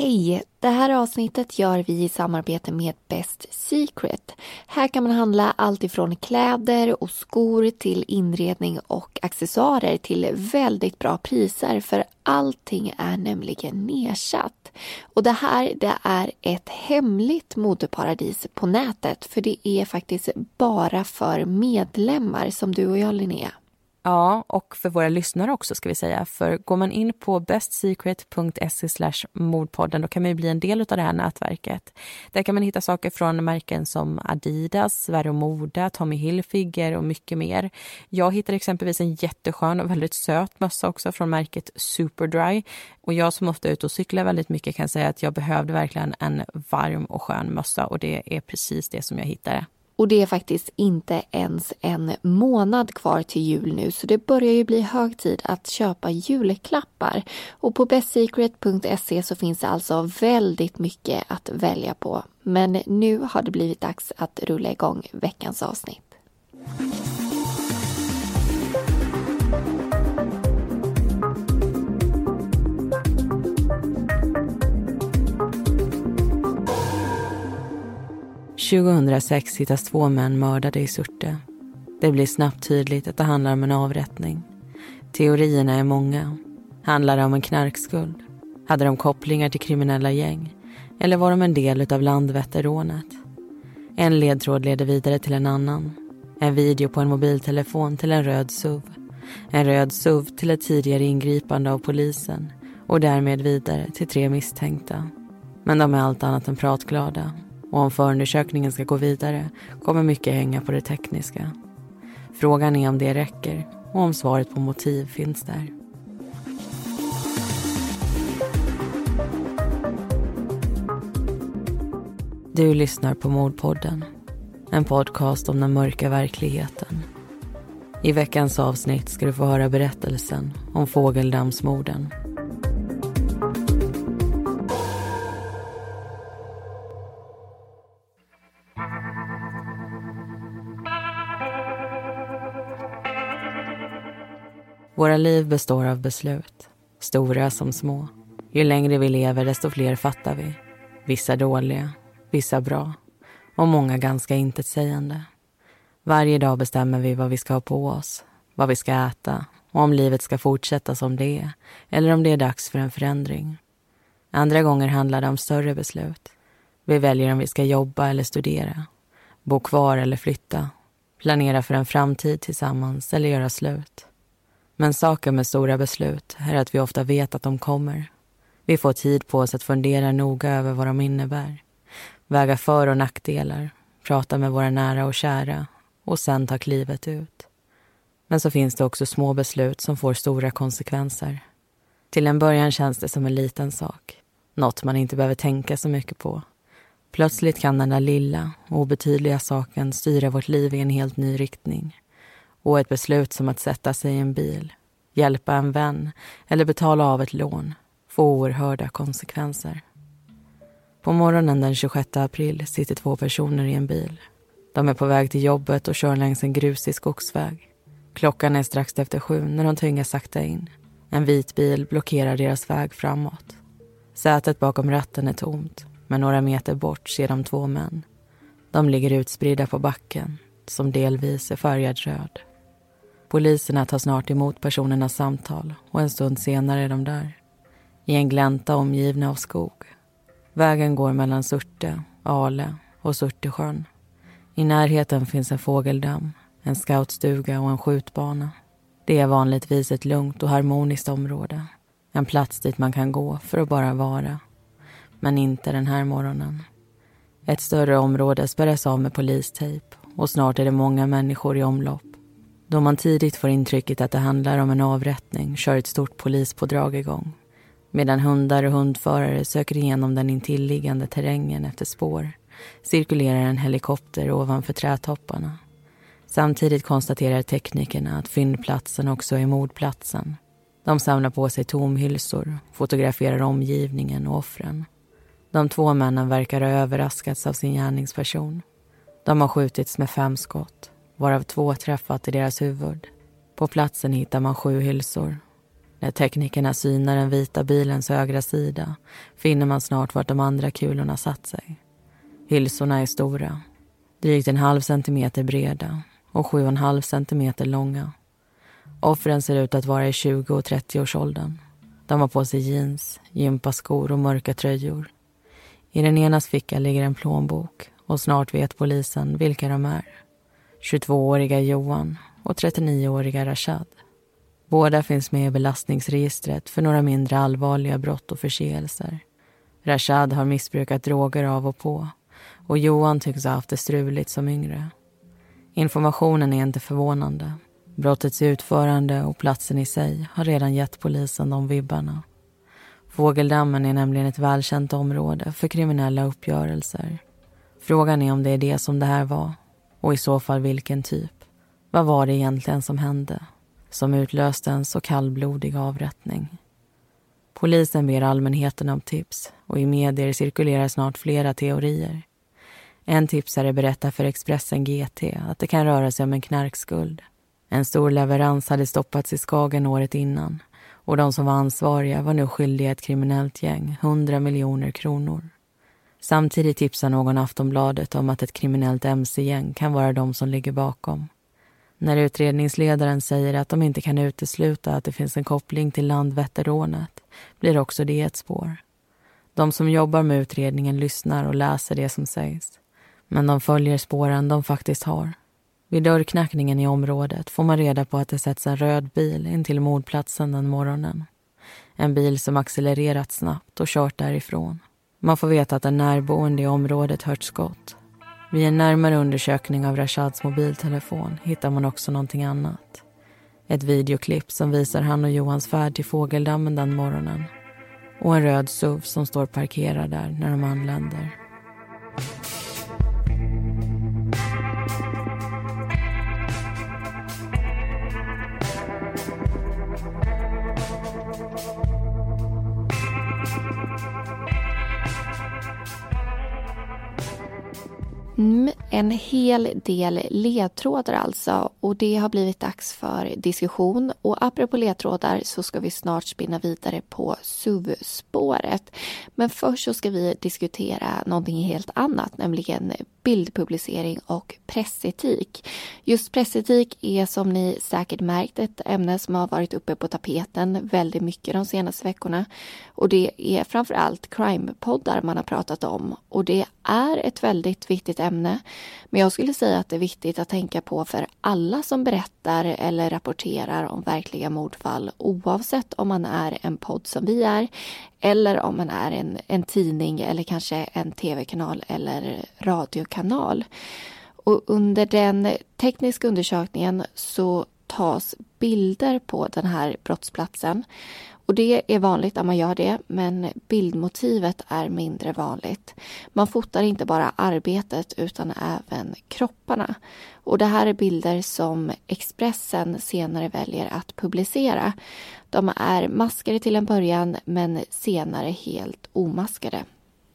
Hej! Det här avsnittet gör vi i samarbete med Best Secret. Här kan man handla allt ifrån kläder och skor till inredning och accessoarer till väldigt bra priser för allting är nämligen nedsatt. Och det här det är ett hemligt modeparadis på nätet för det är faktiskt bara för medlemmar som du och jag Linnea. Ja, och för våra lyssnare också ska vi säga. För går man in på bestsecret.se mordpodden då kan man bli en del av det här nätverket. Där kan man hitta saker från märken som Adidas, Sverre Moda, Tommy Hilfiger och mycket mer. Jag hittade exempelvis en jätteskön och väldigt söt mössa också från märket Superdry. Och jag som ofta är ute och cyklar väldigt mycket kan säga att jag behövde verkligen en varm och skön mössa och det är precis det som jag hittade. Och det är faktiskt inte ens en månad kvar till jul nu så det börjar ju bli hög tid att köpa julklappar. Och på bestsecret.se så finns det alltså väldigt mycket att välja på. Men nu har det blivit dags att rulla igång veckans avsnitt. 2006 hittas två män mördade i Surte. Det blir snabbt tydligt att det handlar om en avrättning. Teorierna är många. Handlar det om en knarkskuld? Hade de kopplingar till kriminella gäng? Eller var de en del av Landvetterrånet? En ledtråd leder vidare till en annan. En video på en mobiltelefon till en röd SUV. En röd SUV till ett tidigare ingripande av polisen och därmed vidare till tre misstänkta. Men de är allt annat än pratglada och om förundersökningen ska gå vidare kommer mycket hänga på det tekniska. Frågan är om det räcker och om svaret på motiv finns där. Du lyssnar på Mordpodden. En podcast om den mörka verkligheten. I veckans avsnitt ska du få höra berättelsen om Fågeldammsmorden Våra liv består av beslut, stora som små. Ju längre vi lever, desto fler fattar vi. Vissa dåliga, vissa bra och många ganska intetsägande. Varje dag bestämmer vi vad vi ska ha på oss, vad vi ska äta och om livet ska fortsätta som det är eller om det är dags för en förändring. Andra gånger handlar det om större beslut. Vi väljer om vi ska jobba eller studera, bo kvar eller flytta, planera för en framtid tillsammans eller göra slut. Men saken med stora beslut är att vi ofta vet att de kommer. Vi får tid på oss att fundera noga över vad de innebär. Väga för och nackdelar, prata med våra nära och kära och sen ta klivet ut. Men så finns det också små beslut som får stora konsekvenser. Till en början känns det som en liten sak. Något man inte behöver tänka så mycket på. Plötsligt kan den där lilla, obetydliga saken styra vårt liv i en helt ny riktning. Och ett beslut som att sätta sig i en bil, hjälpa en vän eller betala av ett lån får oerhörda konsekvenser. På morgonen den 26 april sitter två personer i en bil. De är på väg till jobbet och kör längs en grusig skogsväg. Klockan är strax efter sju när de tvingas sakta in. En vit bil blockerar deras väg framåt. Sätet bakom ratten är tomt, men några meter bort ser de två män. De ligger utspridda på backen, som delvis är färgad röd. Poliserna tar snart emot personernas samtal och en stund senare är de där. I en glänta omgivna av skog. Vägen går mellan Surte, Ale och Surtesjön. I närheten finns en fågeldamm, en scoutstuga och en skjutbana. Det är vanligtvis ett lugnt och harmoniskt område. En plats dit man kan gå för att bara vara. Men inte den här morgonen. Ett större område spärras av med polistejp och snart är det många människor i omlopp. Då man tidigt får intrycket att det handlar om en avrättning kör ett stort polispådrag igång. Medan hundar och hundförare söker igenom den intilliggande terrängen efter spår cirkulerar en helikopter ovanför trädtopparna. Samtidigt konstaterar teknikerna att fyndplatsen också är mordplatsen. De samlar på sig tomhylsor, fotograferar omgivningen och offren. De två männen verkar ha överraskats av sin gärningsperson. De har skjutits med fem skott varav två träffat i deras huvud. På platsen hittar man sju hylsor. När teknikerna synar den vita bilens högra sida finner man snart vart de andra kulorna satt sig. Hylsorna är stora, drygt en halv centimeter breda och sju och en halv centimeter långa. Offren ser ut att vara i 20 och 30-årsåldern. De har på sig jeans, gympaskor och mörka tröjor. I den enas ficka ligger en plånbok och snart vet polisen vilka de är. 22-åriga Johan och 39-åriga Rashad. Båda finns med i belastningsregistret för några mindre allvarliga brott och förseelser. Rashad har missbrukat droger av och på och Johan tycks ha haft det struligt som yngre. Informationen är inte förvånande. Brottets utförande och platsen i sig har redan gett polisen de vibbarna. Fågeldammen är nämligen ett välkänt område för kriminella uppgörelser. Frågan är om det är det som det här var och i så fall vilken typ. Vad var det egentligen som hände som utlöste en så kallblodig avrättning? Polisen ber allmänheten om tips och i medier cirkulerar snart flera teorier. En tipsare berättar för Expressen GT att det kan röra sig om en knarkskuld. En stor leverans hade stoppats i Skagen året innan och de som var ansvariga var nu skyldiga ett kriminellt gäng 100 miljoner kronor. Samtidigt tipsar någon Aftonbladet om att ett kriminellt mc-gäng kan vara de som ligger bakom. När utredningsledaren säger att de inte kan utesluta att det finns en koppling till Landvetterrånet blir också det ett spår. De som jobbar med utredningen lyssnar och läser det som sägs. Men de följer spåren de faktiskt har. Vid dörrknackningen i området får man reda på att det sätts en röd bil in till mordplatsen den morgonen. En bil som accelererat snabbt och kört därifrån. Man får veta att en närboende i området hört skott. Vid en närmare undersökning av Rashads mobiltelefon hittar man också någonting annat. Ett videoklipp som visar han och Johans färd till Fågeldammen den morgonen. Och en röd SUV som står parkerad där när de anländer. Mm, en hel del ledtrådar alltså och det har blivit dags för diskussion. Och apropå ledtrådar så ska vi snart spinna vidare på SUV-spåret. Men först så ska vi diskutera någonting helt annat, nämligen bildpublicering och pressetik. Just pressetik är som ni säkert märkt ett ämne som har varit uppe på tapeten väldigt mycket de senaste veckorna. Och det är framförallt crime-poddar man har pratat om och det är ett väldigt viktigt ämne. Men jag skulle säga att det är viktigt att tänka på för alla som berättar eller rapporterar om verkliga mordfall oavsett om man är en podd som vi är eller om man är en, en tidning eller kanske en tv-kanal eller radiokanal. Och under den tekniska undersökningen så tas bilder på den här brottsplatsen. Och det är vanligt att man gör det, men bildmotivet är mindre vanligt. Man fotar inte bara arbetet utan även kropparna. Och det här är bilder som Expressen senare väljer att publicera. De är maskade till en början men senare helt omaskade.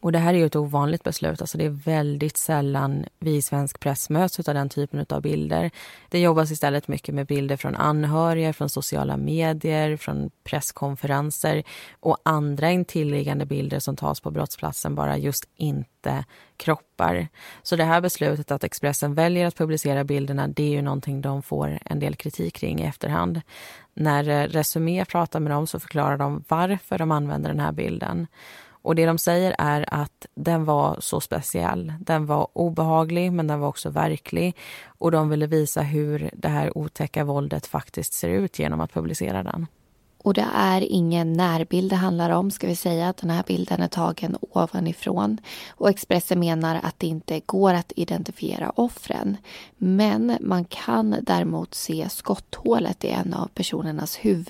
Och det här är ju ett ovanligt beslut. Alltså det är väldigt sällan vi i svensk press möts av den typen av bilder. Det jobbas istället mycket med bilder från anhöriga, från sociala medier, från presskonferenser och andra intilliggande bilder som tas på brottsplatsen, bara just inte kroppar. Så det här beslutet att Expressen väljer att publicera bilderna, det är ju någonting de får en del kritik kring i efterhand. När eh, Resumé pratar med dem så förklarar de varför de använder den här bilden. Och det de säger är att den var så speciell. Den var obehaglig, men den var också verklig. Och de ville visa hur det här otäcka våldet faktiskt ser ut genom att publicera den. Och det är ingen närbild det handlar om, ska vi säga. Den här bilden är tagen ovanifrån. Och Expressen menar att det inte går att identifiera offren. Men man kan däremot se skotthålet i en av personernas huvud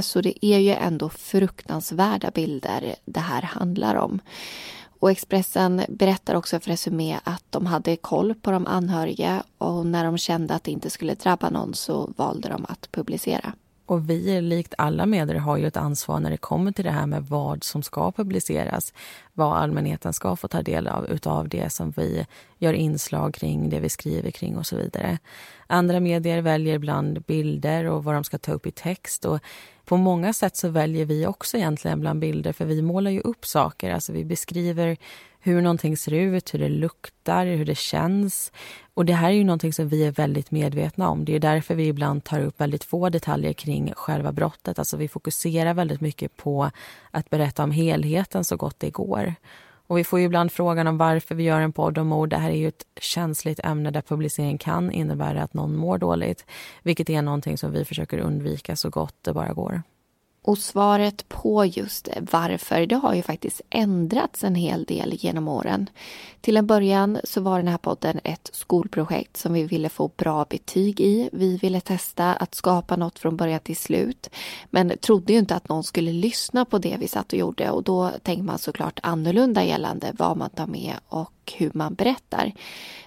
Så det är ju ändå fruktansvärda bilder det här handlar om. Och Expressen berättar också för Resumé att de hade koll på de anhöriga och när de kände att det inte skulle drabba någon så valde de att publicera. Och vi, likt alla medier, har ju ett ansvar när det kommer till det här med vad som ska publiceras. Vad allmänheten ska få ta del av utav det som vi gör inslag kring, det vi skriver kring och så vidare. Andra medier väljer ibland bilder och vad de ska ta upp i text. Och på många sätt så väljer vi också egentligen bland bilder för vi målar ju upp saker. Alltså vi beskriver hur någonting ser ut, hur det luktar, hur det känns. Och det här är ju någonting som vi är väldigt medvetna om. Det är därför vi ibland tar upp väldigt få detaljer kring själva brottet. Alltså vi fokuserar väldigt mycket på att berätta om helheten så gott det går. Och vi får ju ibland frågan om varför vi gör en podd om mord. Det här är ju ett känsligt ämne där publicering kan innebära att någon mår dåligt. Vilket är någonting som vi försöker undvika så gott det bara går. Och svaret på just varför, det har ju faktiskt ändrats en hel del genom åren. Till en början så var den här podden ett skolprojekt som vi ville få bra betyg i. Vi ville testa att skapa något från början till slut. Men trodde ju inte att någon skulle lyssna på det vi satt och gjorde och då tänker man såklart annorlunda gällande vad man tar med och och hur man berättar.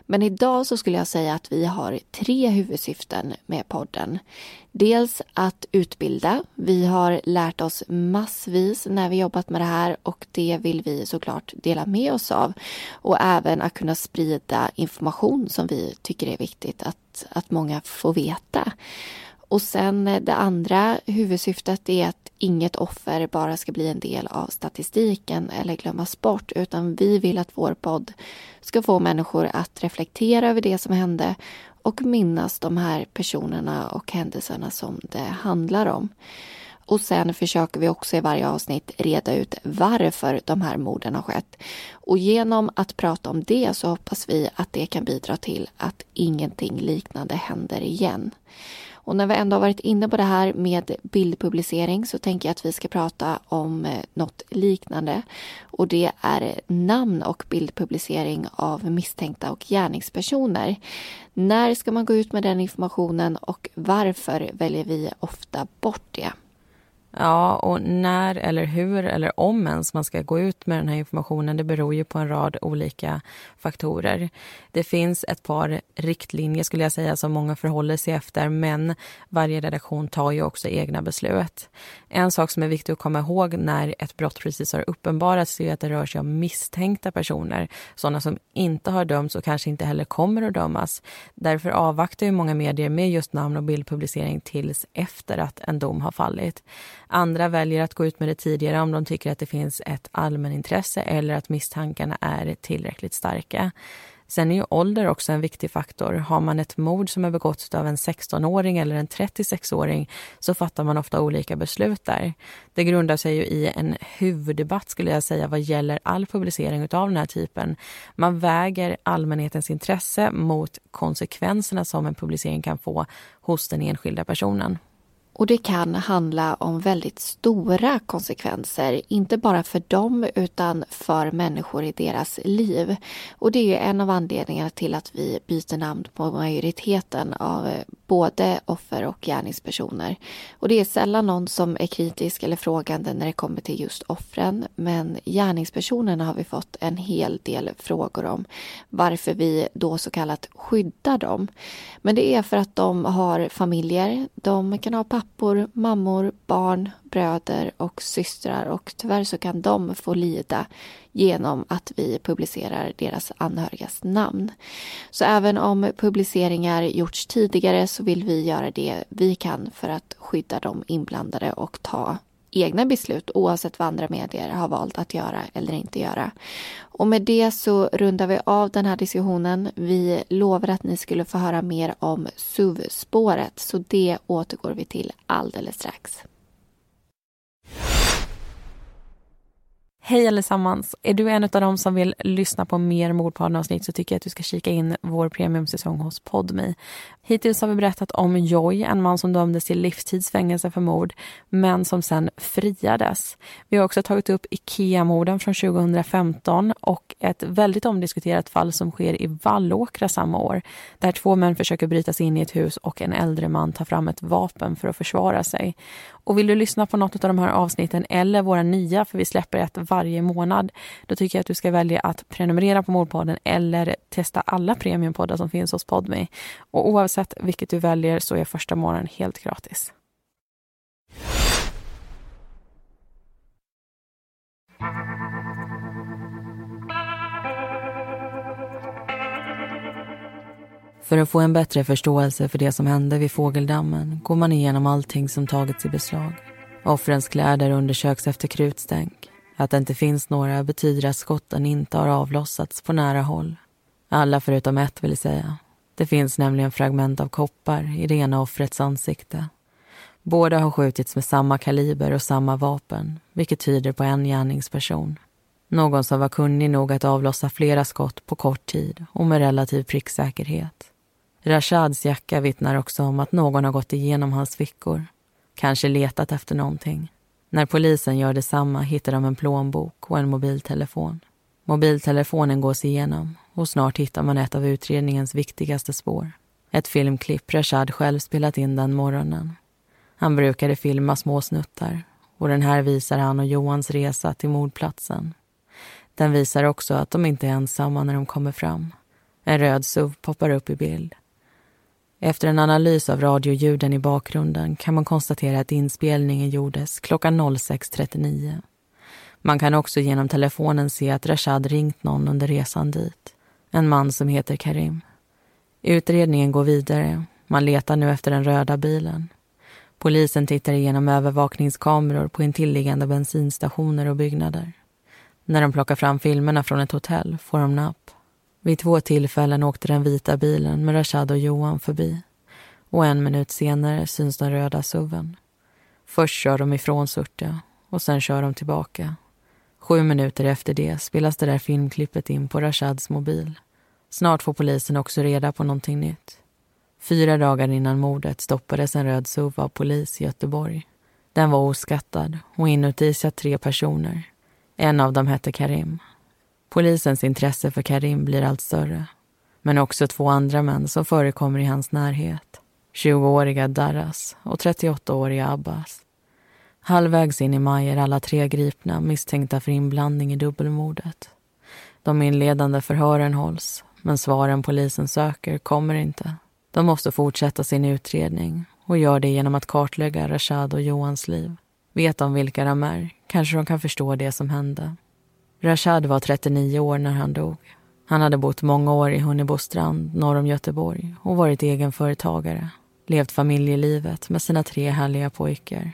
Men idag så skulle jag säga att vi har tre huvudsyften med podden. Dels att utbilda. Vi har lärt oss massvis när vi jobbat med det här och det vill vi såklart dela med oss av. Och även att kunna sprida information som vi tycker är viktigt att, att många får veta. Och sen eh, det andra huvudsyftet är att inget offer bara ska bli en del av statistiken eller glömmas bort utan vi vill att vår podd ska få människor att reflektera över det som hände och minnas de här personerna och händelserna som det handlar om. Och sen försöker vi också i varje avsnitt reda ut varför de här morden har skett. Och genom att prata om det så hoppas vi att det kan bidra till att ingenting liknande händer igen. Och när vi ändå har varit inne på det här med bildpublicering så tänker jag att vi ska prata om eh, något liknande. Och det är namn och bildpublicering av misstänkta och gärningspersoner. När ska man gå ut med den informationen och varför väljer vi ofta bort det? Ja, och när eller hur eller om ens man ska gå ut med den här informationen det beror ju på en rad olika faktorer. Det finns ett par riktlinjer skulle jag säga som många förhåller sig efter men varje redaktion tar ju också egna beslut. En sak som är viktig att komma ihåg när ett brott precis har uppenbarats är att det rör sig om misstänkta personer. Sådana som inte har dömts och kanske inte heller kommer att dömas. Därför avvaktar ju många medier med just namn och bildpublicering tills efter att en dom har fallit. Andra väljer att gå ut med det tidigare om de tycker att det finns ett allmänintresse eller att misstankarna är tillräckligt starka. Sen är ju ålder också en viktig faktor. Har man ett mord som är begått av en 16-åring eller en 36-åring så fattar man ofta olika beslut där. Det grundar sig ju i en huvuddebatt skulle jag säga vad gäller all publicering av den här typen. Man väger allmänhetens intresse mot konsekvenserna som en publicering kan få hos den enskilda personen. Och det kan handla om väldigt stora konsekvenser, inte bara för dem utan för människor i deras liv. Och det är ju en av anledningarna till att vi byter namn på majoriteten av eh, både offer och gärningspersoner. Och det är sällan någon som är kritisk eller frågande när det kommer till just offren. Men gärningspersonerna har vi fått en hel del frågor om varför vi då så kallat skyddar dem. Men det är för att de har familjer. De kan ha pappor, mammor, barn, bröder och systrar och tyvärr så kan de få lida genom att vi publicerar deras anhörigas namn. Så även om publiceringar gjorts tidigare så vill vi göra det vi kan för att skydda de inblandade och ta egna beslut oavsett vad andra medier har valt att göra eller inte göra. Och med det så rundar vi av den här diskussionen. Vi lovar att ni skulle få höra mer om SUV-spåret så det återgår vi till alldeles strax. Hej allesammans! Är du en av dem som vill lyssna på mer Mordpodden-avsnitt så tycker jag att du ska kika in vår premiumsäsong hos Podme. Hittills har vi berättat om Joy, en man som dömdes till livstidsfängelse för mord men som sen friades. Vi har också tagit upp Ikea-morden från 2015 och ett väldigt omdiskuterat fall som sker i Vallåkra samma år där två män försöker bryta sig in i ett hus och en äldre man tar fram ett vapen för att försvara sig. Och vill du lyssna på något av de här avsnitten eller våra nya, för vi släpper ett varje månad, då tycker jag att du ska välja att prenumerera på Mordpodden eller testa alla premiumpoddar som finns hos Podmi. Och oavsett vilket du väljer så är första månaden helt gratis. För att få en bättre förståelse för det som hände vid Fågeldammen går man igenom allting som tagits i beslag. Offrens kläder undersöks efter krutstänk. Att det inte finns några betyder att skotten inte har avlossats på nära håll. Alla förutom ett vill säga. Det finns nämligen fragment av koppar i det ena offrets ansikte. Båda har skjutits med samma kaliber och samma vapen, vilket tyder på en gärningsperson. Någon som var kunnig nog att avlossa flera skott på kort tid och med relativ pricksäkerhet. Rashads jacka vittnar också om att någon har gått igenom hans fickor. Kanske letat efter någonting. När polisen gör detsamma hittar de en plånbok och en mobiltelefon. Mobiltelefonen gås igenom och snart hittar man ett av utredningens viktigaste spår. Ett filmklipp Rashad själv spelat in den morgonen. Han brukade filma små snuttar och den här visar han och Johans resa till mordplatsen. Den visar också att de inte är ensamma när de kommer fram. En röd SUV poppar upp i bild. Efter en analys av radioljuden i bakgrunden kan man konstatera att inspelningen gjordes klockan 06.39. Man kan också genom telefonen se att Rashad ringt någon under resan dit. En man som heter Karim. Utredningen går vidare. Man letar nu efter den röda bilen. Polisen tittar igenom övervakningskameror på intilliggande bensinstationer och byggnader. När de plockar fram filmerna från ett hotell får de napp. Vid två tillfällen åkte den vita bilen med Rashad och Johan förbi. Och en minut senare syns den röda suven. Först kör de ifrån Surte och sen kör de tillbaka. Sju minuter efter det spelas det där filmklippet in på Rashads mobil. Snart får polisen också reda på någonting nytt. Fyra dagar innan mordet stoppades en röd SUV av polis i Göteborg. Den var oskattad och inuti satt tre personer. En av dem hette Karim Polisens intresse för Karim blir allt större. Men också två andra män som förekommer i hans närhet. 20-åriga Darras och 38-åriga Abbas. Halvvägs in i maj är alla tre gripna misstänkta för inblandning i dubbelmordet. De inledande förhören hålls, men svaren polisen söker kommer inte. De måste fortsätta sin utredning och gör det genom att kartlägga Rashad och Johans liv. Vet de vilka de är kanske de kan förstå det som hände. Rashad var 39 år när han dog. Han hade bott många år i Hunnebostrand norr om Göteborg och varit egenföretagare. Levt familjelivet med sina tre härliga pojkar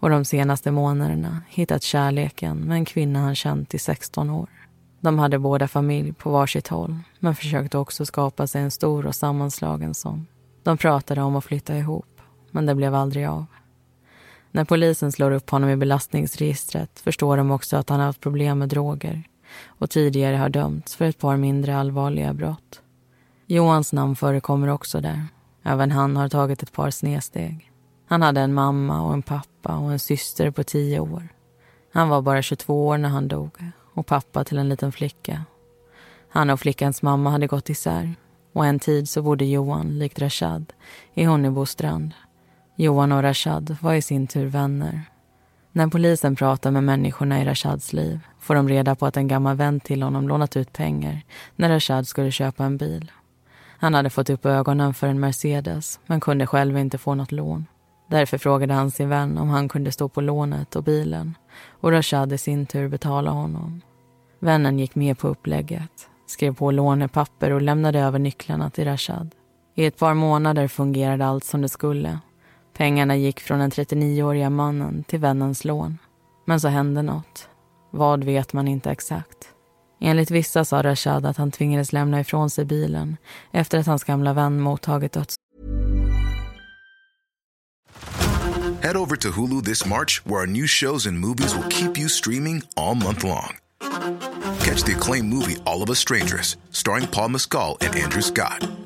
och de senaste månaderna hittat kärleken med en kvinna han känt i 16 år. De hade båda familj på varsitt håll men försökte också skapa sig en stor och sammanslagen sån. De pratade om att flytta ihop, men det blev aldrig av. När polisen slår upp honom i belastningsregistret förstår de också att han har haft problem med droger och tidigare har dömts för ett par mindre allvarliga brott. Johans namn förekommer också där. Även han har tagit ett par snedsteg. Han hade en mamma och en pappa och en syster på tio år. Han var bara 22 år när han dog och pappa till en liten flicka. Han och flickans mamma hade gått isär och en tid så bodde Johan, likt Rashad, i Honnebostrand Johan och Rashad var i sin tur vänner. När polisen pratar med människorna i Rashads liv får de reda på att en gammal vän till honom lånat ut pengar när Rashad skulle köpa en bil. Han hade fått upp ögonen för en Mercedes men kunde själv inte få något lån. Därför frågade han sin vän om han kunde stå på lånet och bilen och Rashad i sin tur betala honom. Vännen gick med på upplägget, skrev på lånepapper och lämnade över nycklarna till Rashad. I ett par månader fungerade allt som det skulle Pengarna gick från den 39-åriga mannen till vännens lån. Men så hände något. Vad vet man inte exakt. Enligt vissa sa Rashad att han tvingades lämna ifrån sig bilen efter att hans gamla vän mottagit döds... Head over to Hulu this March, where our new shows and movies will keep you streaming all month long. Catch the acclaimed movie All of Us Strangers, starring Paul Mescal and Andrew Scott.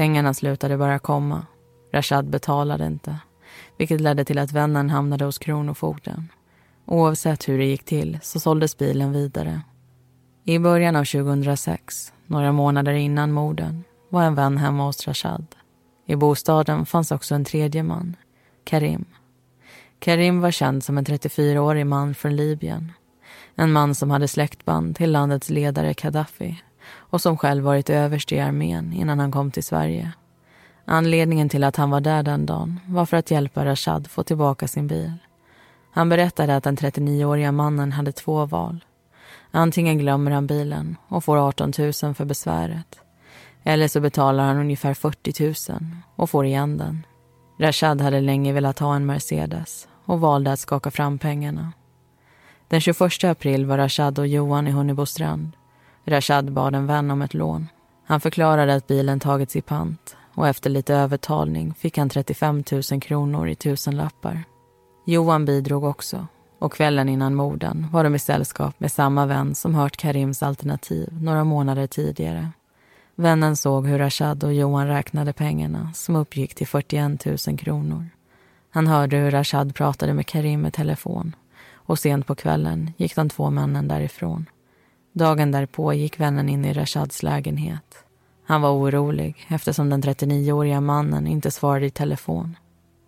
Pengarna slutade bara komma. Rashad betalade inte. Vilket ledde till att vännen hamnade hos Kronofogden. Oavsett hur det gick till så såldes bilen vidare. I början av 2006, några månader innan morden, var en vän hemma hos Rashad. I bostaden fanns också en tredje man, Karim. Karim var känd som en 34-årig man från Libyen. En man som hade släktband till landets ledare Gaddafi och som själv varit överst i armén innan han kom till Sverige. Anledningen till att han var där den dagen var för att hjälpa Rashad få tillbaka sin bil. Han berättade att den 39-åriga mannen hade två val. Antingen glömmer han bilen och får 18 000 för besväret. Eller så betalar han ungefär 40 000 och får igen den. Rashad hade länge velat ha en Mercedes och valde att skaka fram pengarna. Den 21 april var Rashad och Johan i Hunnebostrand. Rashad bad en vän om ett lån. Han förklarade att bilen tagits i pant och efter lite övertalning fick han 35 000 kronor i tusenlappar. Johan bidrog också och kvällen innan morden var de i sällskap med samma vän som hört Karims alternativ några månader tidigare. Vännen såg hur Rashad och Johan räknade pengarna som uppgick till 41 000 kronor. Han hörde hur Rashad pratade med Karim i telefon och sent på kvällen gick de två männen därifrån. Dagen därpå gick vännen in i Rashads lägenhet. Han var orolig eftersom den 39-åriga mannen inte svarade i telefon.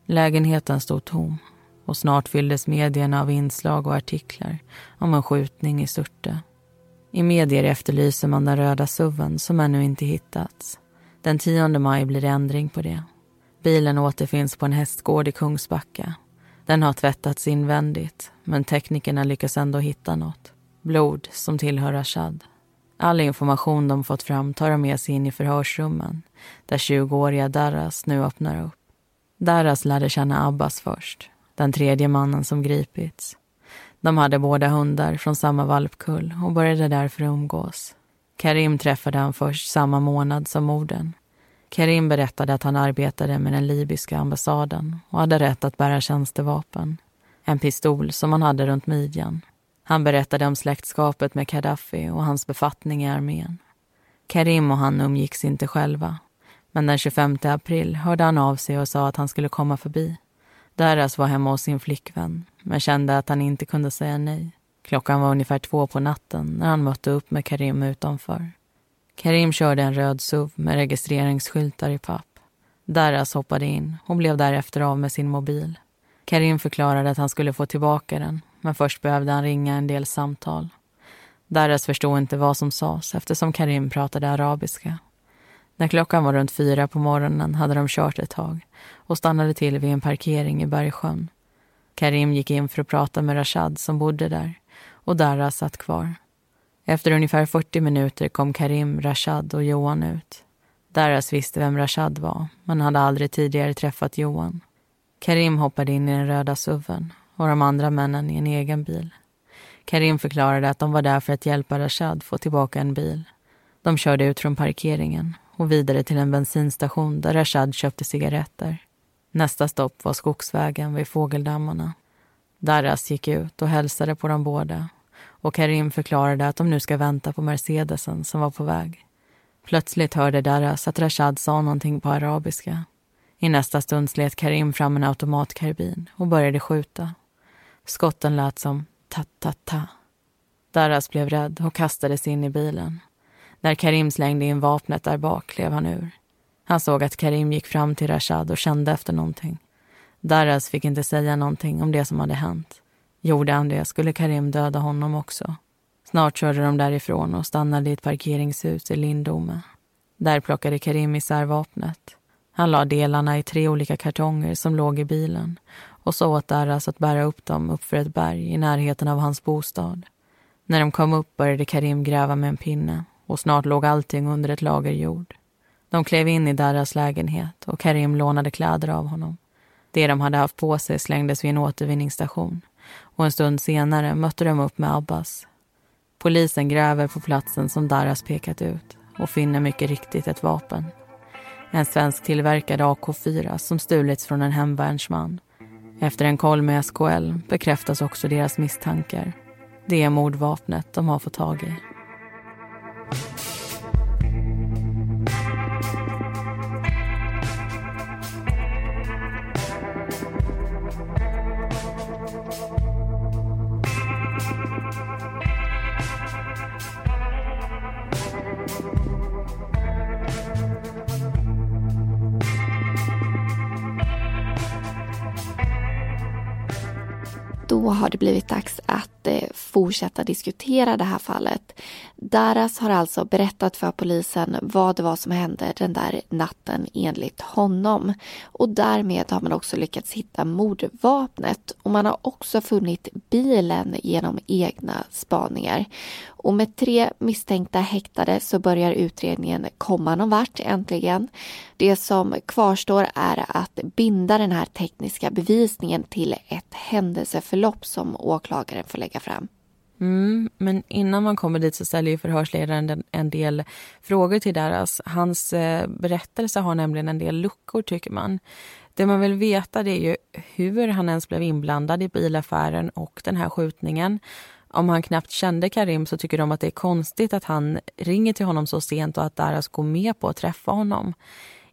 Lägenheten stod tom och snart fylldes medierna av inslag och artiklar om en skjutning i Surte. I medier efterlyser man den röda suven som ännu inte hittats. Den 10 maj blir det ändring på det. Bilen återfinns på en hästgård i Kungsbacka. Den har tvättats invändigt, men teknikerna lyckas ändå hitta något. Blod som tillhör Rashad. All information de fått fram tar de med sig in i förhörsrummen där 20-åriga Darras nu öppnar upp. Darras lärde känna Abbas först den tredje mannen som gripits. De hade båda hundar från samma valpkull och började därför umgås. Karim träffade han först samma månad som morden. Karim berättade att han arbetade med den libyska ambassaden och hade rätt att bära tjänstevapen. En pistol som han hade runt midjan. Han berättade om släktskapet med Gaddafi och hans befattning i armén. Karim och han umgicks inte själva. Men den 25 april hörde han av sig och sa att han skulle komma förbi. Daras var hemma hos sin flickvän men kände att han inte kunde säga nej. Klockan var ungefär två på natten när han mötte upp med Karim utanför. Karim körde en röd SUV med registreringsskyltar i papp. Daras hoppade in och blev därefter av med sin mobil. Karim förklarade att han skulle få tillbaka den men först behövde han ringa en del samtal. Daras förstod inte vad som sades eftersom Karim pratade arabiska. När klockan var runt fyra på morgonen hade de kört ett tag och stannade till vid en parkering i Bergsjön. Karim gick in för att prata med Rashad som bodde där och Darra satt kvar. Efter ungefär 40 minuter kom Karim, Rashad och Johan ut. Daras visste vem Rashad var, men hade aldrig tidigare träffat Johan. Karim hoppade in i den röda suven och de andra männen i en egen bil. Karim förklarade att de var där för att hjälpa Rashad få tillbaka en bil. De körde ut från parkeringen och vidare till en bensinstation där Rashad köpte cigaretter. Nästa stopp var skogsvägen vid Fågeldammarna. Darras gick ut och hälsade på dem båda och Karim förklarade att de nu ska vänta på Mercedesen som var på väg. Plötsligt hörde Darras att Rashad sa någonting på arabiska. I nästa stund slet Karim fram en automatkarbin och började skjuta. Skotten lät som ta-ta-ta. Darras blev rädd och kastades in i bilen. När Karim slängde in vapnet där bak klev han ur. Han såg att Karim gick fram till Rashad och kände efter någonting. Darras fick inte säga någonting om det som hade hänt. Gjorde han det skulle Karim döda honom också. Snart körde de därifrån och stannade i ett parkeringshus i Lindome. Där plockade Karim isär vapnet. Han la delarna i tre olika kartonger som låg i bilen och så åt Arras att bära upp dem uppför ett berg i närheten av hans bostad. När de kom upp började Karim gräva med en pinne och snart låg allting under ett lager jord. De klev in i Darras lägenhet och Karim lånade kläder av honom. Det de hade haft på sig slängdes vid en återvinningsstation och en stund senare mötte de upp med Abbas. Polisen gräver på platsen som Darras pekat ut och finner mycket riktigt ett vapen. En svensk tillverkad AK4 som stulits från en hemvärnsman. Efter en koll med SKL bekräftas också deras misstankar. Det är mordvapnet de har fått tag i. då har det blivit dags att eh, fortsätta diskutera det här fallet. Daras har alltså berättat för polisen vad det var som hände den där natten enligt honom. Och därmed har man också lyckats hitta mordvapnet och man har också funnit bilen genom egna spaningar. Och med tre misstänkta häktade så börjar utredningen komma någon vart äntligen. Det som kvarstår är att binda den här tekniska bevisningen till ett händelseförlopp som åklagaren får lägga fram. Mm, men innan man kommer dit så ställer ju förhörsledaren en del frågor till deras. Hans eh, berättelse har nämligen en del luckor tycker man. Det man vill veta det är ju hur han ens blev inblandad i bilaffären och den här skjutningen. Om han knappt kände Karim så tycker de att det är konstigt att han ringer till honom så sent och att Daras går med på att träffa honom.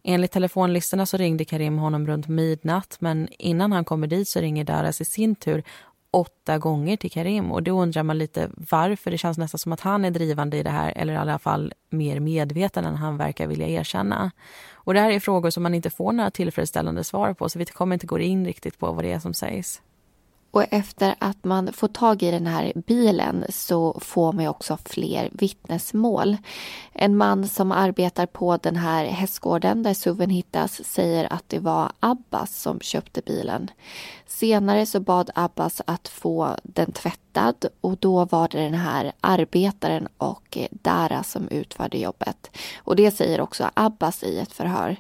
Enligt telefonlistorna så ringde Karim honom runt midnatt men innan han kommer dit så ringer Daras i sin tur åtta gånger till Karim och då undrar man lite varför. Det känns nästan som att han är drivande i det här eller i alla fall mer medveten än han verkar vilja erkänna. Och det här är frågor som man inte får några tillfredsställande svar på så vi kommer inte gå in riktigt på vad det är som sägs. Och efter att man får tag i den här bilen så får man också fler vittnesmål. En man som arbetar på den här hästgården där suven hittas säger att det var Abbas som köpte bilen. Senare så bad Abbas att få den tvättad och då var det den här arbetaren och Dara som utförde jobbet. Och det säger också Abbas i ett förhör.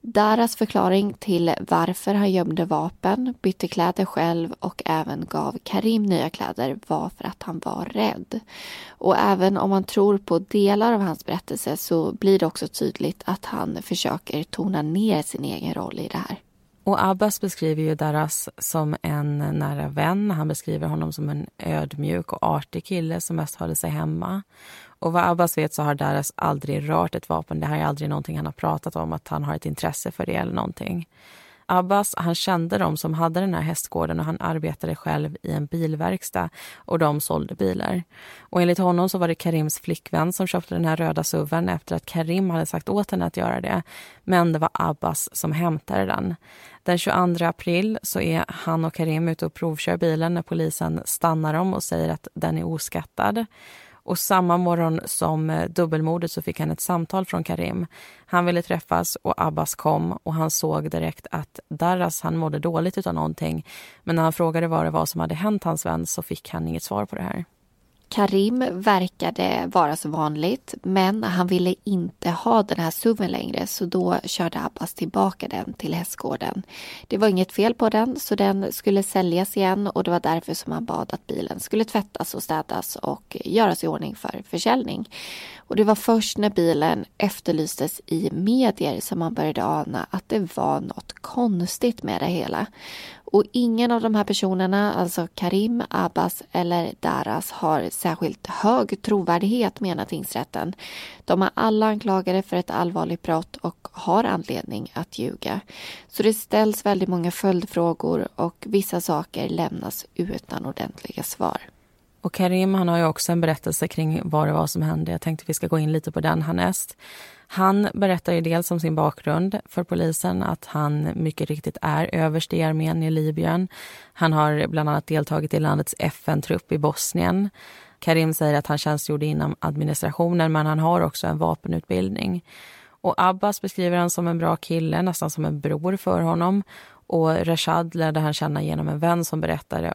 Daras förklaring till varför han gömde vapen, bytte kläder själv och även gav Karim nya kläder var för att han var rädd. Och även om man tror på delar av hans berättelse så blir det också tydligt att han försöker tona ner sin egen roll i det här. Och Abbas beskriver ju Daras som en nära vän. Han beskriver honom som en ödmjuk och artig kille som mest håller sig hemma. Och vad Abbas vet så har Daras aldrig rört ett vapen. Det här är aldrig någonting han har pratat om, att han har ett intresse för det eller någonting. Abbas han kände de som hade den här hästgården och han arbetade själv i en bilverkstad och de sålde bilar. Och enligt honom så var det Karims flickvän som köpte den här röda suven efter att Karim hade sagt åt henne att göra det. Men det var Abbas som hämtade den. Den 22 april så är han och Karim ute och provkör bilen när polisen stannar dem och säger att den är oskattad. Och samma morgon som eh, dubbelmordet så fick han ett samtal från Karim. Han ville träffas och Abbas kom och han såg direkt att Darras han mådde dåligt av någonting. Men när han frågade vad det var som hade hänt hans vän så fick han inget svar på det här. Karim verkade vara som vanligt men han ville inte ha den här suven längre så då körde Abbas tillbaka den till hästgården. Det var inget fel på den så den skulle säljas igen och det var därför som han bad att bilen skulle tvättas och städas och göras i ordning för försäljning. Och det var först när bilen efterlystes i medier som man började ana att det var något konstigt med det hela. Och ingen av de här personerna, alltså Karim, Abbas eller Daras, har särskilt hög trovärdighet menar tingsrätten. De är alla anklagade för ett allvarligt brott och har anledning att ljuga. Så det ställs väldigt många följdfrågor och vissa saker lämnas utan ordentliga svar. Och Karim han har ju också en berättelse kring vad det var som hände. Jag tänkte vi ska gå in lite på den härnäst. Han berättar ju dels om sin bakgrund för polisen, att han mycket riktigt är överste i armén i Libyen. Han har bland annat deltagit i landets FN-trupp i Bosnien. Karim säger att han tjänstgjorde inom administrationen, men han har också en vapenutbildning. Och Abbas beskriver han som en bra kille, nästan som en bror för honom. Och Rashad lärde han känna genom en vän som berättade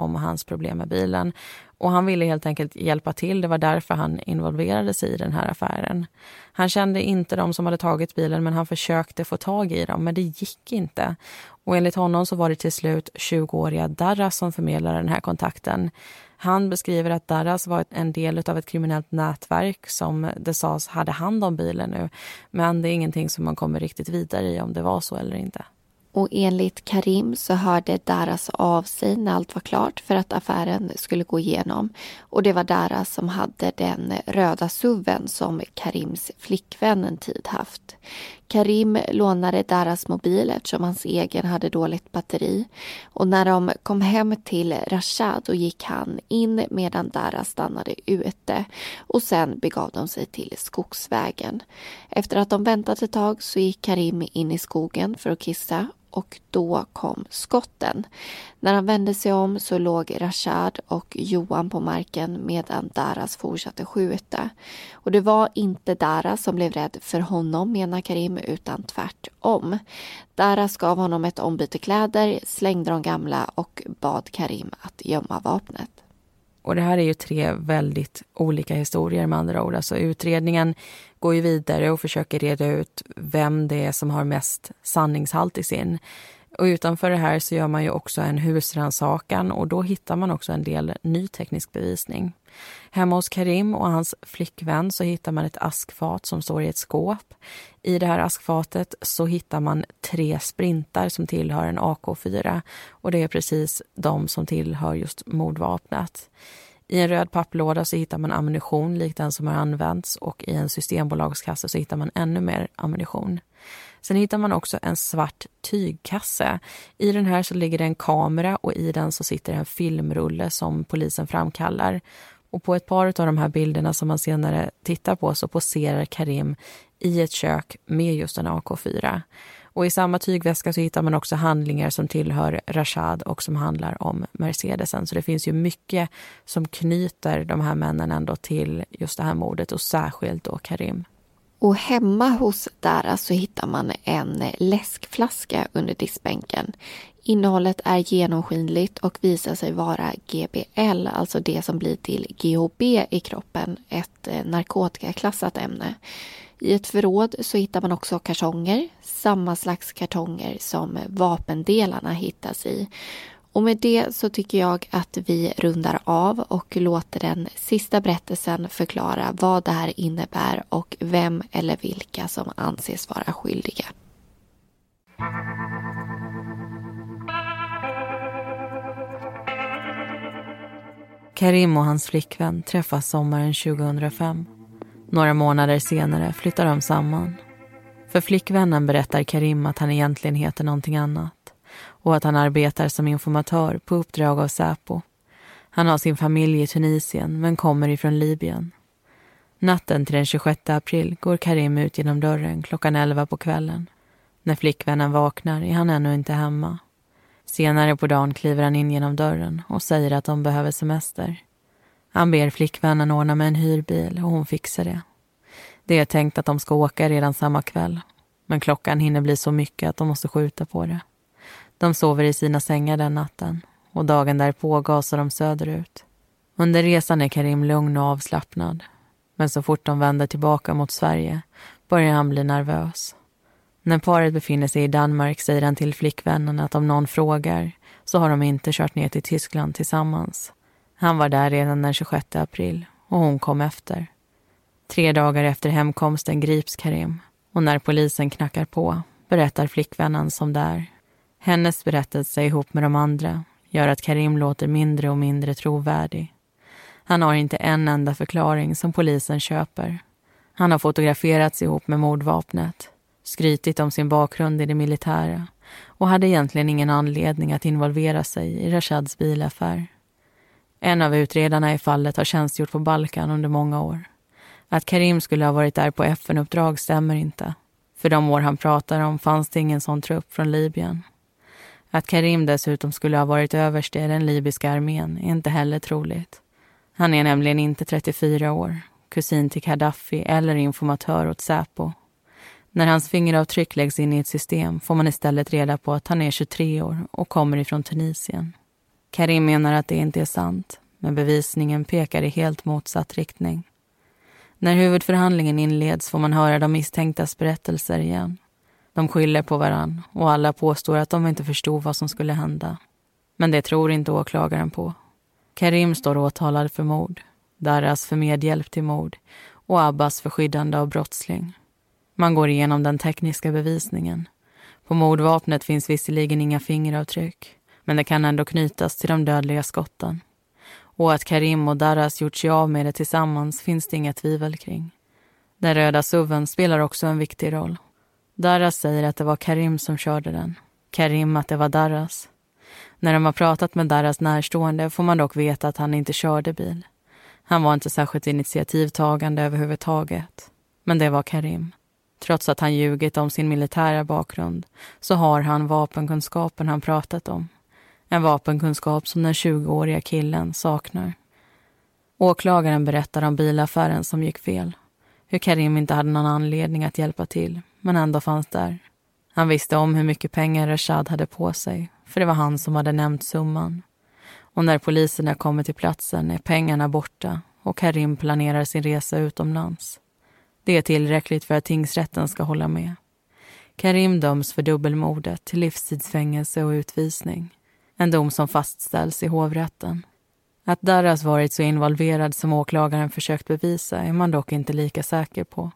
Om hans problem med bilen. Och han ville helt enkelt hjälpa till. Det var därför han involverade sig i den här affären. Han kände inte de som hade tagit bilen men han försökte få tag i dem, men det gick inte. Och enligt honom så var det till slut 20-åriga Darras som förmedlade den här kontakten. Han beskriver att Darras var en del av ett kriminellt nätverk som det sades hade hand om bilen nu. Men det är ingenting som man kommer riktigt vidare i om det var så eller inte. Och enligt Karim så hörde Daras av sig när allt var klart för att affären skulle gå igenom. Och det var Daras som hade den röda suven som Karims flickvän en tid haft. Karim lånade Daras mobil eftersom hans egen hade dåligt batteri. Och när de kom hem till Rashad då gick han in medan Dara stannade ute. Och sen begav de sig till skogsvägen. Efter att de väntat ett tag så gick Karim in i skogen för att kissa och då kom skotten. När han vände sig om så låg Rashad och Johan på marken medan Daras fortsatte skjuta. Och det var inte Daras som blev rädd för honom menar Karim utan tvärtom. Daras gav honom ett ombyte kläder, slängde de gamla och bad Karim att gömma vapnet. Och det här är ju tre väldigt olika historier med andra ord. Alltså utredningen går ju vidare och försöker reda ut vem det är som har mest sanningshalt i sin. Och utanför det här så gör man ju också en husrannsakan och då hittar man också en del ny teknisk bevisning. Hemma hos Karim och hans flickvän så hittar man ett askfat som står i ett skåp. I det här askfatet så hittar man tre sprintar som tillhör en AK4 och det är precis de som tillhör just mordvapnet. I en röd papplåda så hittar man ammunition likt den som har använts och i en systembolagskasse så hittar man ännu mer ammunition. Sen hittar man också en svart tygkasse. I den här så ligger det en kamera och i den så sitter en filmrulle som polisen framkallar. Och på ett par av de här bilderna som man senare tittar på så poserar Karim i ett kök med just en AK4. Och i samma tygväska så hittar man också handlingar som tillhör Rashad och som handlar om Mercedesen. Så det finns ju mycket som knyter de här männen ändå till just det här mordet och särskilt då Karim. Och hemma hos Dara så hittar man en läskflaska under diskbänken. Innehållet är genomskinligt och visar sig vara GBL, alltså det som blir till GHB i kroppen, ett eh, narkotikaklassat ämne. I ett förråd så hittar man också kartonger, samma slags kartonger som vapendelarna hittas i. Och med det så tycker jag att vi rundar av och låter den sista berättelsen förklara vad det här innebär och vem eller vilka som anses vara skyldiga. Karim och hans flickvän träffas sommaren 2005. Några månader senare flyttar de samman. För flickvännen berättar Karim att han egentligen heter någonting annat och att han arbetar som informatör på uppdrag av Säpo. Han har sin familj i Tunisien men kommer ifrån Libyen. Natten till den 26 april går Karim ut genom dörren klockan 11 på kvällen. När flickvännen vaknar är han ännu inte hemma. Senare på dagen kliver han in genom dörren och säger att de behöver semester. Han ber flickvännen ordna med en hyrbil och hon fixar det. Det är tänkt att de ska åka redan samma kväll. Men klockan hinner bli så mycket att de måste skjuta på det. De sover i sina sängar den natten och dagen därpå gasar de söderut. Under resan är Karim lugn och avslappnad. Men så fort de vänder tillbaka mot Sverige börjar han bli nervös. När paret befinner sig i Danmark säger han till flickvännen att om någon frågar så har de inte kört ner till Tyskland tillsammans. Han var där redan den 26 april och hon kom efter. Tre dagar efter hemkomsten grips Karim och när polisen knackar på berättar flickvännen som där. Hennes berättelse ihop med de andra gör att Karim låter mindre och mindre trovärdig. Han har inte en enda förklaring som polisen köper. Han har fotograferats ihop med mordvapnet, skrytit om sin bakgrund i det militära och hade egentligen ingen anledning att involvera sig i Rashads bilaffär. En av utredarna i fallet har tjänstgjort på Balkan under många år. Att Karim skulle ha varit där på FN-uppdrag stämmer inte. För de år han pratar om fanns det ingen sån trupp från Libyen. Att Karim dessutom skulle ha varit överste i den libyska armén är inte heller troligt. Han är nämligen inte 34 år, kusin till Gaddafi eller informatör åt Säpo. När hans fingeravtryck läggs in i ett system får man istället reda på att han är 23 år och kommer ifrån Tunisien. Karim menar att det inte är sant, men bevisningen pekar i helt motsatt riktning. När huvudförhandlingen inleds får man höra de misstänktas berättelser igen. De skyller på varann och alla påstår att de inte förstod vad som skulle hända. Men det tror inte åklagaren på. Karim står åtalad för mord, Daras för medhjälp till mord och Abbas för skyddande av brottsling. Man går igenom den tekniska bevisningen. På mordvapnet finns visserligen inga fingeravtryck men det kan ändå knytas till de dödliga skotten. Och att Karim och Daras gjort sig av med det tillsammans finns det inga tvivel kring. Den röda suven spelar också en viktig roll. Daras säger att det var Karim som körde den. Karim att det var Daras. När de har pratat med Daras närstående får man dock veta att han inte körde bil. Han var inte särskilt initiativtagande överhuvudtaget. Men det var Karim. Trots att han ljugit om sin militära bakgrund så har han vapenkunskapen han pratat om. En vapenkunskap som den 20-åriga killen saknar. Åklagaren berättar om bilaffären som gick fel. Hur Karim inte hade någon anledning att hjälpa till, men ändå fanns där. Han visste om hur mycket pengar Rashad hade på sig, för det var han som hade nämnt summan. Och när poliserna kommer till platsen är pengarna borta och Karim planerar sin resa utomlands. Det är tillräckligt för att tingsrätten ska hålla med. Karim döms för dubbelmordet till livstidsfängelse och utvisning. En dom som fastställs i hovrätten. Att Darras varit så involverad som åklagaren försökt bevisa är man dock inte lika säker på.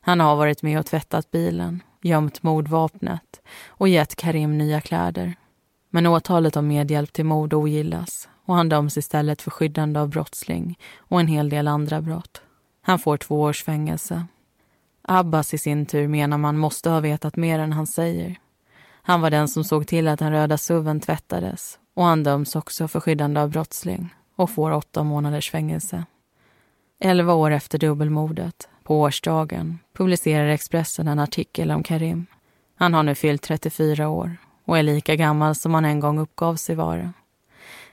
Han har varit med och tvättat bilen, gömt mordvapnet och gett Karim nya kläder. Men åtalet om medhjälp till mord ogillas och han döms istället för skyddande av brottsling och en hel del andra brott. Han får två års fängelse. Abbas i sin tur menar man måste ha vetat mer än han säger. Han var den som såg till att den röda suven tvättades och han döms också för skyddande av brottsling och får åtta månaders fängelse. Elva år efter dubbelmordet, på årsdagen, publicerar Expressen en artikel om Karim. Han har nu fyllt 34 år och är lika gammal som han en gång uppgav sig vara.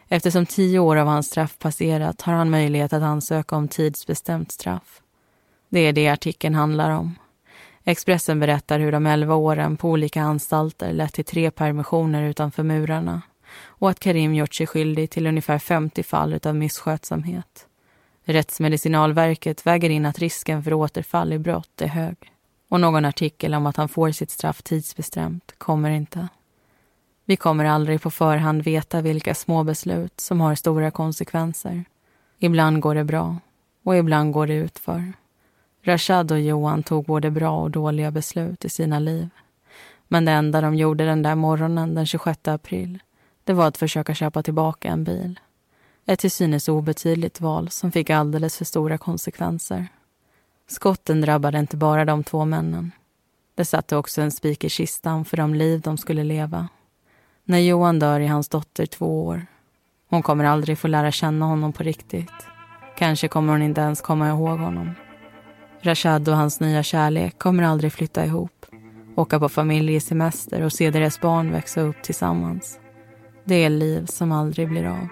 Eftersom tio år av hans straff passerat har han möjlighet att ansöka om tidsbestämt straff. Det är det artikeln handlar om. Expressen berättar hur de elva åren på olika anstalter lett till tre permissioner utanför murarna och att Karim gjort sig skyldig till ungefär 50 fall av misskötsamhet. Rättsmedicinalverket väger in att risken för återfall i brott är hög och någon artikel om att han får sitt straff tidsbestämt kommer inte. Vi kommer aldrig på förhand veta vilka små beslut som har stora konsekvenser. Ibland går det bra och ibland går det utför. Rashad och Johan tog både bra och dåliga beslut i sina liv. Men det enda de gjorde den där morgonen den 26 april det var att försöka köpa tillbaka en bil. Ett till synes obetydligt val som fick alldeles för stora konsekvenser. Skotten drabbade inte bara de två männen. Det satte också en spik i kistan för de liv de skulle leva. När Johan dör är hans dotter två år. Hon kommer aldrig få lära känna honom på riktigt. Kanske kommer hon inte ens komma ihåg honom. Rashad och hans nya kärlek kommer aldrig flytta ihop, åka på familjesemester och se deras barn växa upp tillsammans. Det är liv som aldrig blir av.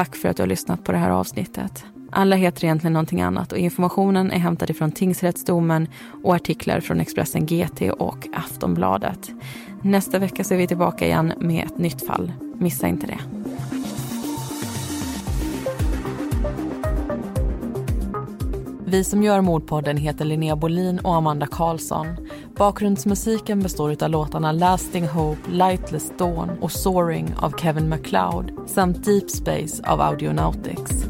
Tack för att du har lyssnat på det här avsnittet. Alla heter egentligen någonting annat och informationen är hämtad ifrån tingsrättsdomen och artiklar från Expressen GT och Aftonbladet. Nästa vecka så är vi tillbaka igen med ett nytt fall. Missa inte det. Vi som gör Mordpodden heter Linnea Bolin och Amanda Karlsson. Bakgrundsmusiken består av låtarna Lasting Hope, Lightless Dawn och Soaring av Kevin MacLeod samt Deep Space av Audionautics.